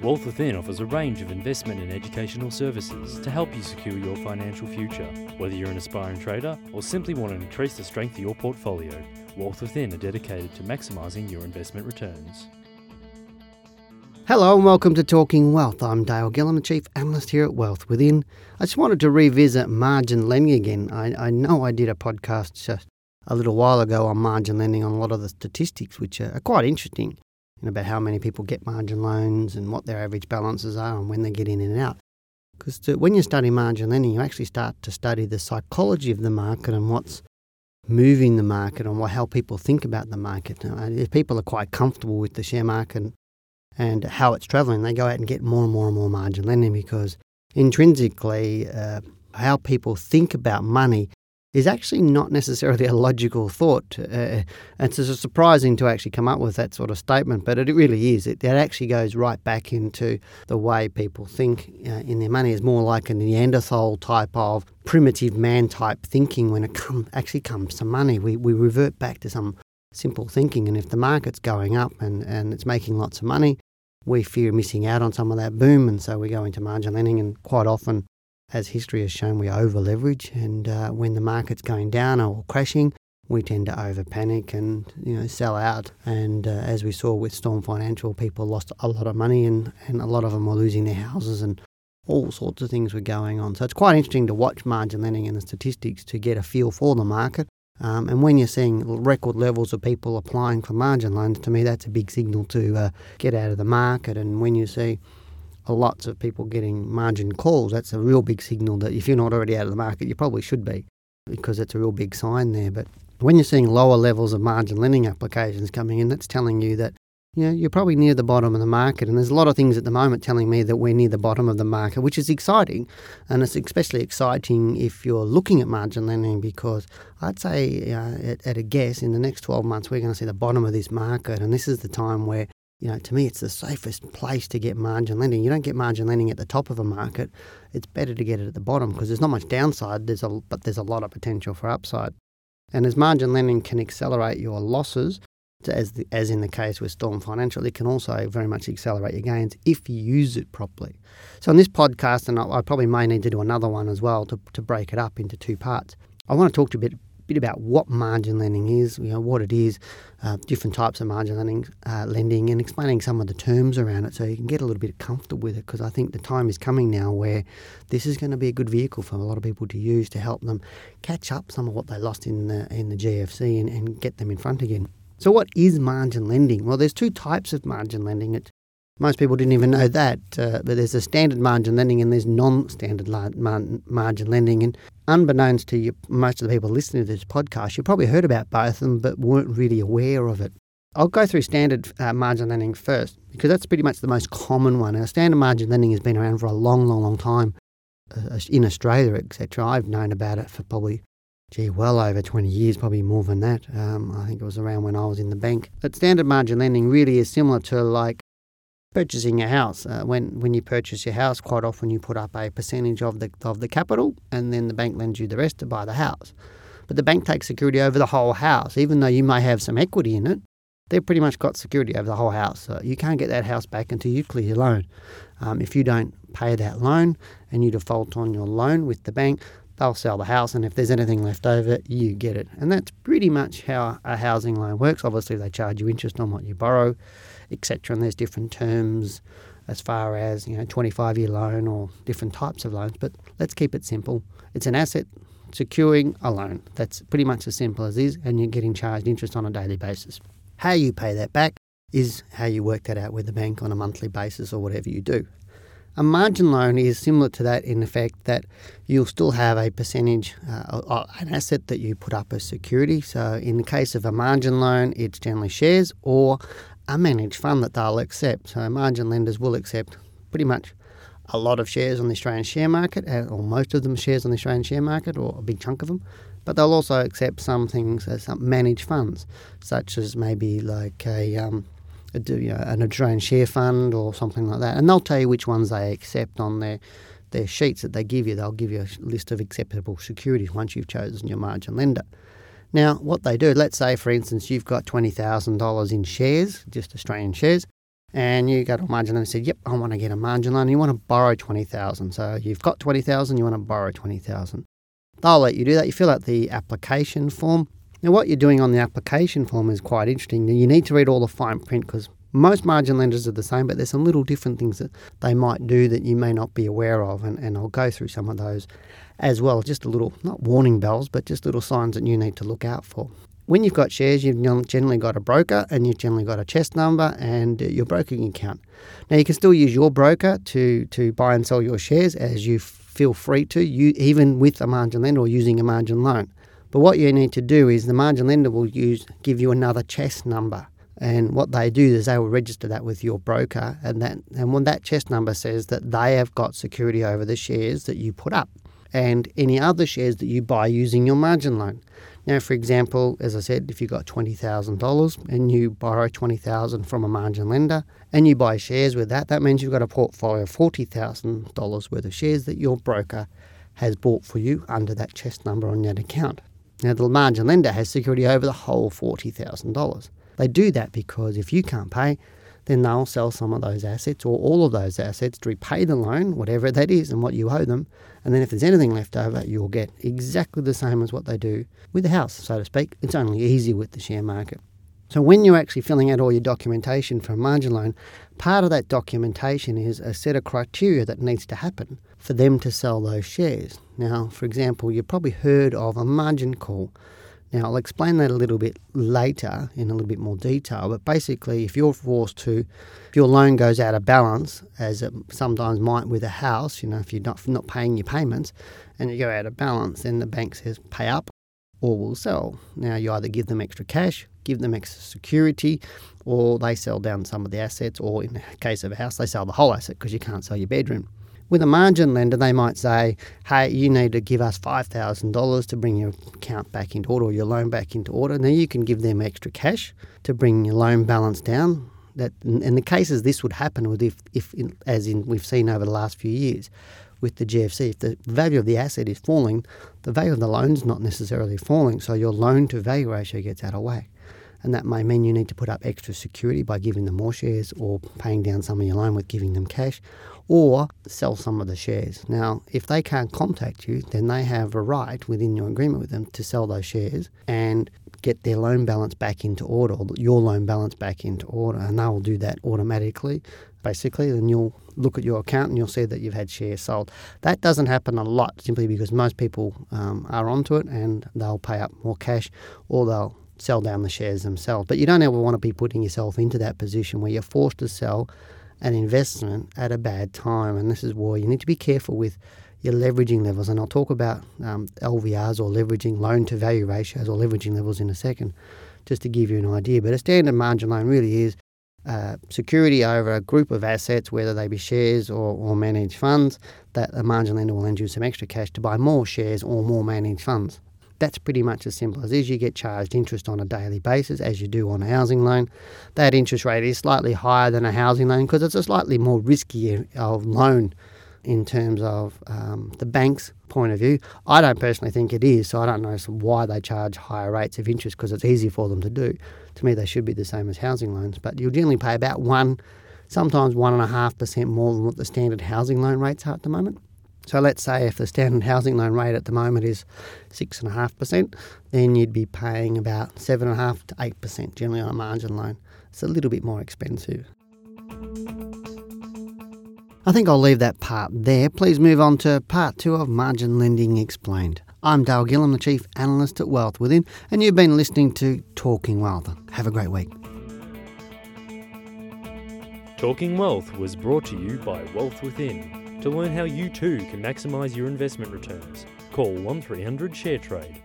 Wealth Within offers a range of investment and educational services to help you secure your financial future. Whether you're an aspiring trader or simply want to increase the strength of your portfolio, Wealth Within are dedicated to maximising your investment returns. Hello and welcome to Talking Wealth. I'm Dale Gillham, the Chief Analyst here at Wealth Within. I just wanted to revisit margin lending again. I, I know I did a podcast just a little while ago on margin lending on a lot of the statistics, which are quite interesting about how many people get margin loans and what their average balances are and when they get in and out. Because when you study margin lending, you actually start to study the psychology of the market and what's moving the market and what, how people think about the market. if people are quite comfortable with the share market and how it's travelling, they go out and get more and more and more margin lending because intrinsically, uh, how people think about money is actually not necessarily a logical thought. Uh, it's surprising to actually come up with that sort of statement, but it really is. It, it actually goes right back into the way people think uh, in their money. is more like a Neanderthal type of primitive man type thinking when it come, actually comes to money. We, we revert back to some simple thinking, and if the market's going up and, and it's making lots of money, we fear missing out on some of that boom, and so we go into margin lending, and quite often as history has shown, we over leverage, and uh, when the market's going down or crashing, we tend to over panic and you know sell out. And uh, as we saw with Storm Financial, people lost a lot of money, and, and a lot of them were losing their houses, and all sorts of things were going on. So it's quite interesting to watch margin lending and the statistics to get a feel for the market. Um, and when you're seeing record levels of people applying for margin loans, to me that's a big signal to uh, get out of the market. And when you see lots of people getting margin calls, that's a real big signal that if you're not already out of the market, you probably should be because it's a real big sign there. But when you're seeing lower levels of margin lending applications coming in, that's telling you that you know, you're probably near the bottom of the market. And there's a lot of things at the moment telling me that we're near the bottom of the market, which is exciting. And it's especially exciting if you're looking at margin lending because I'd say, uh, at, at a guess, in the next 12 months, we're going to see the bottom of this market. And this is the time where you know, to me, it's the safest place to get margin lending. You don't get margin lending at the top of a market. It's better to get it at the bottom because there's not much downside, there's a, but there's a lot of potential for upside. And as margin lending can accelerate your losses, as, the, as in the case with Storm Financial, it can also very much accelerate your gains if you use it properly. So, in this podcast, and I, I probably may need to do another one as well to, to break it up into two parts, I want to talk to you a bit bit about what margin lending is, you know, what it is, uh, different types of margin lending, uh, lending, and explaining some of the terms around it so you can get a little bit comfortable with it. Because I think the time is coming now where this is going to be a good vehicle for a lot of people to use to help them catch up some of what they lost in the in the GFC and, and get them in front again. So, what is margin lending? Well, there's two types of margin lending. It, most people didn't even know that, uh, but there's a standard margin lending and there's non-standard mar- margin lending. And unbeknownst to you, most of the people listening to this podcast, you probably heard about both of them, but weren't really aware of it. I'll go through standard uh, margin lending first because that's pretty much the most common one. Now, standard margin lending has been around for a long, long, long time uh, in Australia, etc. I've known about it for probably, gee, well over 20 years, probably more than that. Um, I think it was around when I was in the bank. But standard margin lending really is similar to like purchasing a house. Uh, when when you purchase your house, quite often you put up a percentage of the of the capital, and then the bank lends you the rest to buy the house. But the bank takes security over the whole house, even though you may have some equity in it. They've pretty much got security over the whole house. So you can't get that house back until you clear your loan. Um, if you don't pay that loan and you default on your loan with the bank, they'll sell the house, and if there's anything left over, you get it. And that's pretty much how a housing loan works. Obviously, they charge you interest on what you borrow etc. And there's different terms as far as you know 25 year loan or different types of loans. But let's keep it simple. It's an asset securing a loan. That's pretty much as simple as is, and you're getting charged interest on a daily basis. How you pay that back is how you work that out with the bank on a monthly basis or whatever you do. A margin loan is similar to that in the fact that you'll still have a percentage, uh, an asset that you put up as security. So, in the case of a margin loan, it's generally shares or a managed fund that they'll accept. So margin lenders will accept pretty much a lot of shares on the Australian share market, uh, or most of them shares on the Australian share market, or a big chunk of them. But they'll also accept some things as some managed funds, such as maybe like a, um, a you know, an Australian share fund or something like that. And they'll tell you which ones they accept on their their sheets that they give you. They'll give you a list of acceptable securities once you've chosen your margin lender. Now, what they do, let's say, for instance, you've got $20,000 in shares, just Australian shares, and you go to a margin loan and said, "Yep, I want to get a margin loan." And you want to borrow twenty thousand, so you've got twenty thousand, you want to borrow twenty thousand. They'll let you do that. You fill out the application form. Now, what you're doing on the application form is quite interesting. You need to read all the fine print because most margin lenders are the same, but there's some little different things that they might do that you may not be aware of, and, and I'll go through some of those as well. Just a little, not warning bells, but just little signs that you need to look out for. When you've got shares, you've generally got a broker and you've generally got a CHESS number and uh, your broking account. Now, you can still use your broker to, to buy and sell your shares as you feel free to, you, even with a margin lender or using a margin loan. But what you need to do is the margin lender will use give you another CHESS number. And what they do is they will register that with your broker, and that and when that CHESS number says that they have got security over the shares that you put up, and any other shares that you buy using your margin loan. Now, for example, as I said, if you've got $20,000 and you borrow 20000 from a margin lender and you buy shares with that, that means you've got a portfolio of $40,000 worth of shares that your broker has bought for you under that CHESS number on that account. Now, the margin lender has security over the whole $40,000. They do that because if you can't pay, then they'll sell some of those assets or all of those assets to repay the loan, whatever that is, and what you owe them. And then if there's anything left over, you'll get exactly the same as what they do with the house, so to speak. It's only easy with the share market. So when you're actually filling out all your documentation for a margin loan, part of that documentation is a set of criteria that needs to happen for them to sell those shares. Now, for example, you've probably heard of a margin call. Now, I'll explain that a little bit later in a little bit more detail, but basically, if you're forced to, if your loan goes out of balance, as it sometimes might with a house, you know, if you're not, not paying your payments and you go out of balance, then the bank says pay up or we'll sell. Now, you either give them extra cash, give them extra security, or they sell down some of the assets, or in the case of a house, they sell the whole asset because you can't sell your bedroom. With a margin lender, they might say, hey, you need to give us $5,000 to bring your account back into order or your loan back into order. Now you can give them extra cash to bring your loan balance down. That, in the cases this would happen with if, if as in we've seen over the last few years with the GFC, if the value of the asset is falling, the value of the loan is not necessarily falling, so your loan to value ratio gets out of whack and that may mean you need to put up extra security by giving them more shares or paying down some of your loan with giving them cash or sell some of the shares. Now, if they can't contact you, then they have a right within your agreement with them to sell those shares and get their loan balance back into order, or your loan balance back into order, and they will do that automatically. Basically, then you'll look at your account and you'll see that you've had shares sold. That doesn't happen a lot simply because most people um, are onto it and they'll pay up more cash or they'll sell down the shares themselves. But you don't ever want to be putting yourself into that position where you're forced to sell an investment at a bad time. And this is why you need to be careful with your leveraging levels. And I'll talk about um, LVRs or leveraging loan to value ratios or leveraging levels in a second, just to give you an idea. But a standard margin loan really is uh, security over a group of assets, whether they be shares or, or managed funds, that a margin lender will lend you some extra cash to buy more shares or more managed funds. That's pretty much as simple as is. You get charged interest on a daily basis, as you do on a housing loan. That interest rate is slightly higher than a housing loan because it's a slightly more risky of loan in terms of um, the bank's point of view. I don't personally think it is, so I don't know why they charge higher rates of interest because it's easy for them to do. To me, they should be the same as housing loans, but you'll generally pay about one, sometimes one and a half percent more than what the standard housing loan rates are at the moment. So let's say if the standard housing loan rate at the moment is 6.5%, then you'd be paying about 7.5 to 8% generally on a margin loan. It's a little bit more expensive. I think I'll leave that part there. Please move on to part two of Margin Lending Explained. I'm Dale Gillham, the Chief Analyst at Wealth Within, and you've been listening to Talking Wealth. Have a great week. Talking Wealth was brought to you by Wealth Within. To learn how you too can maximise your investment returns, call 1300 ShareTrade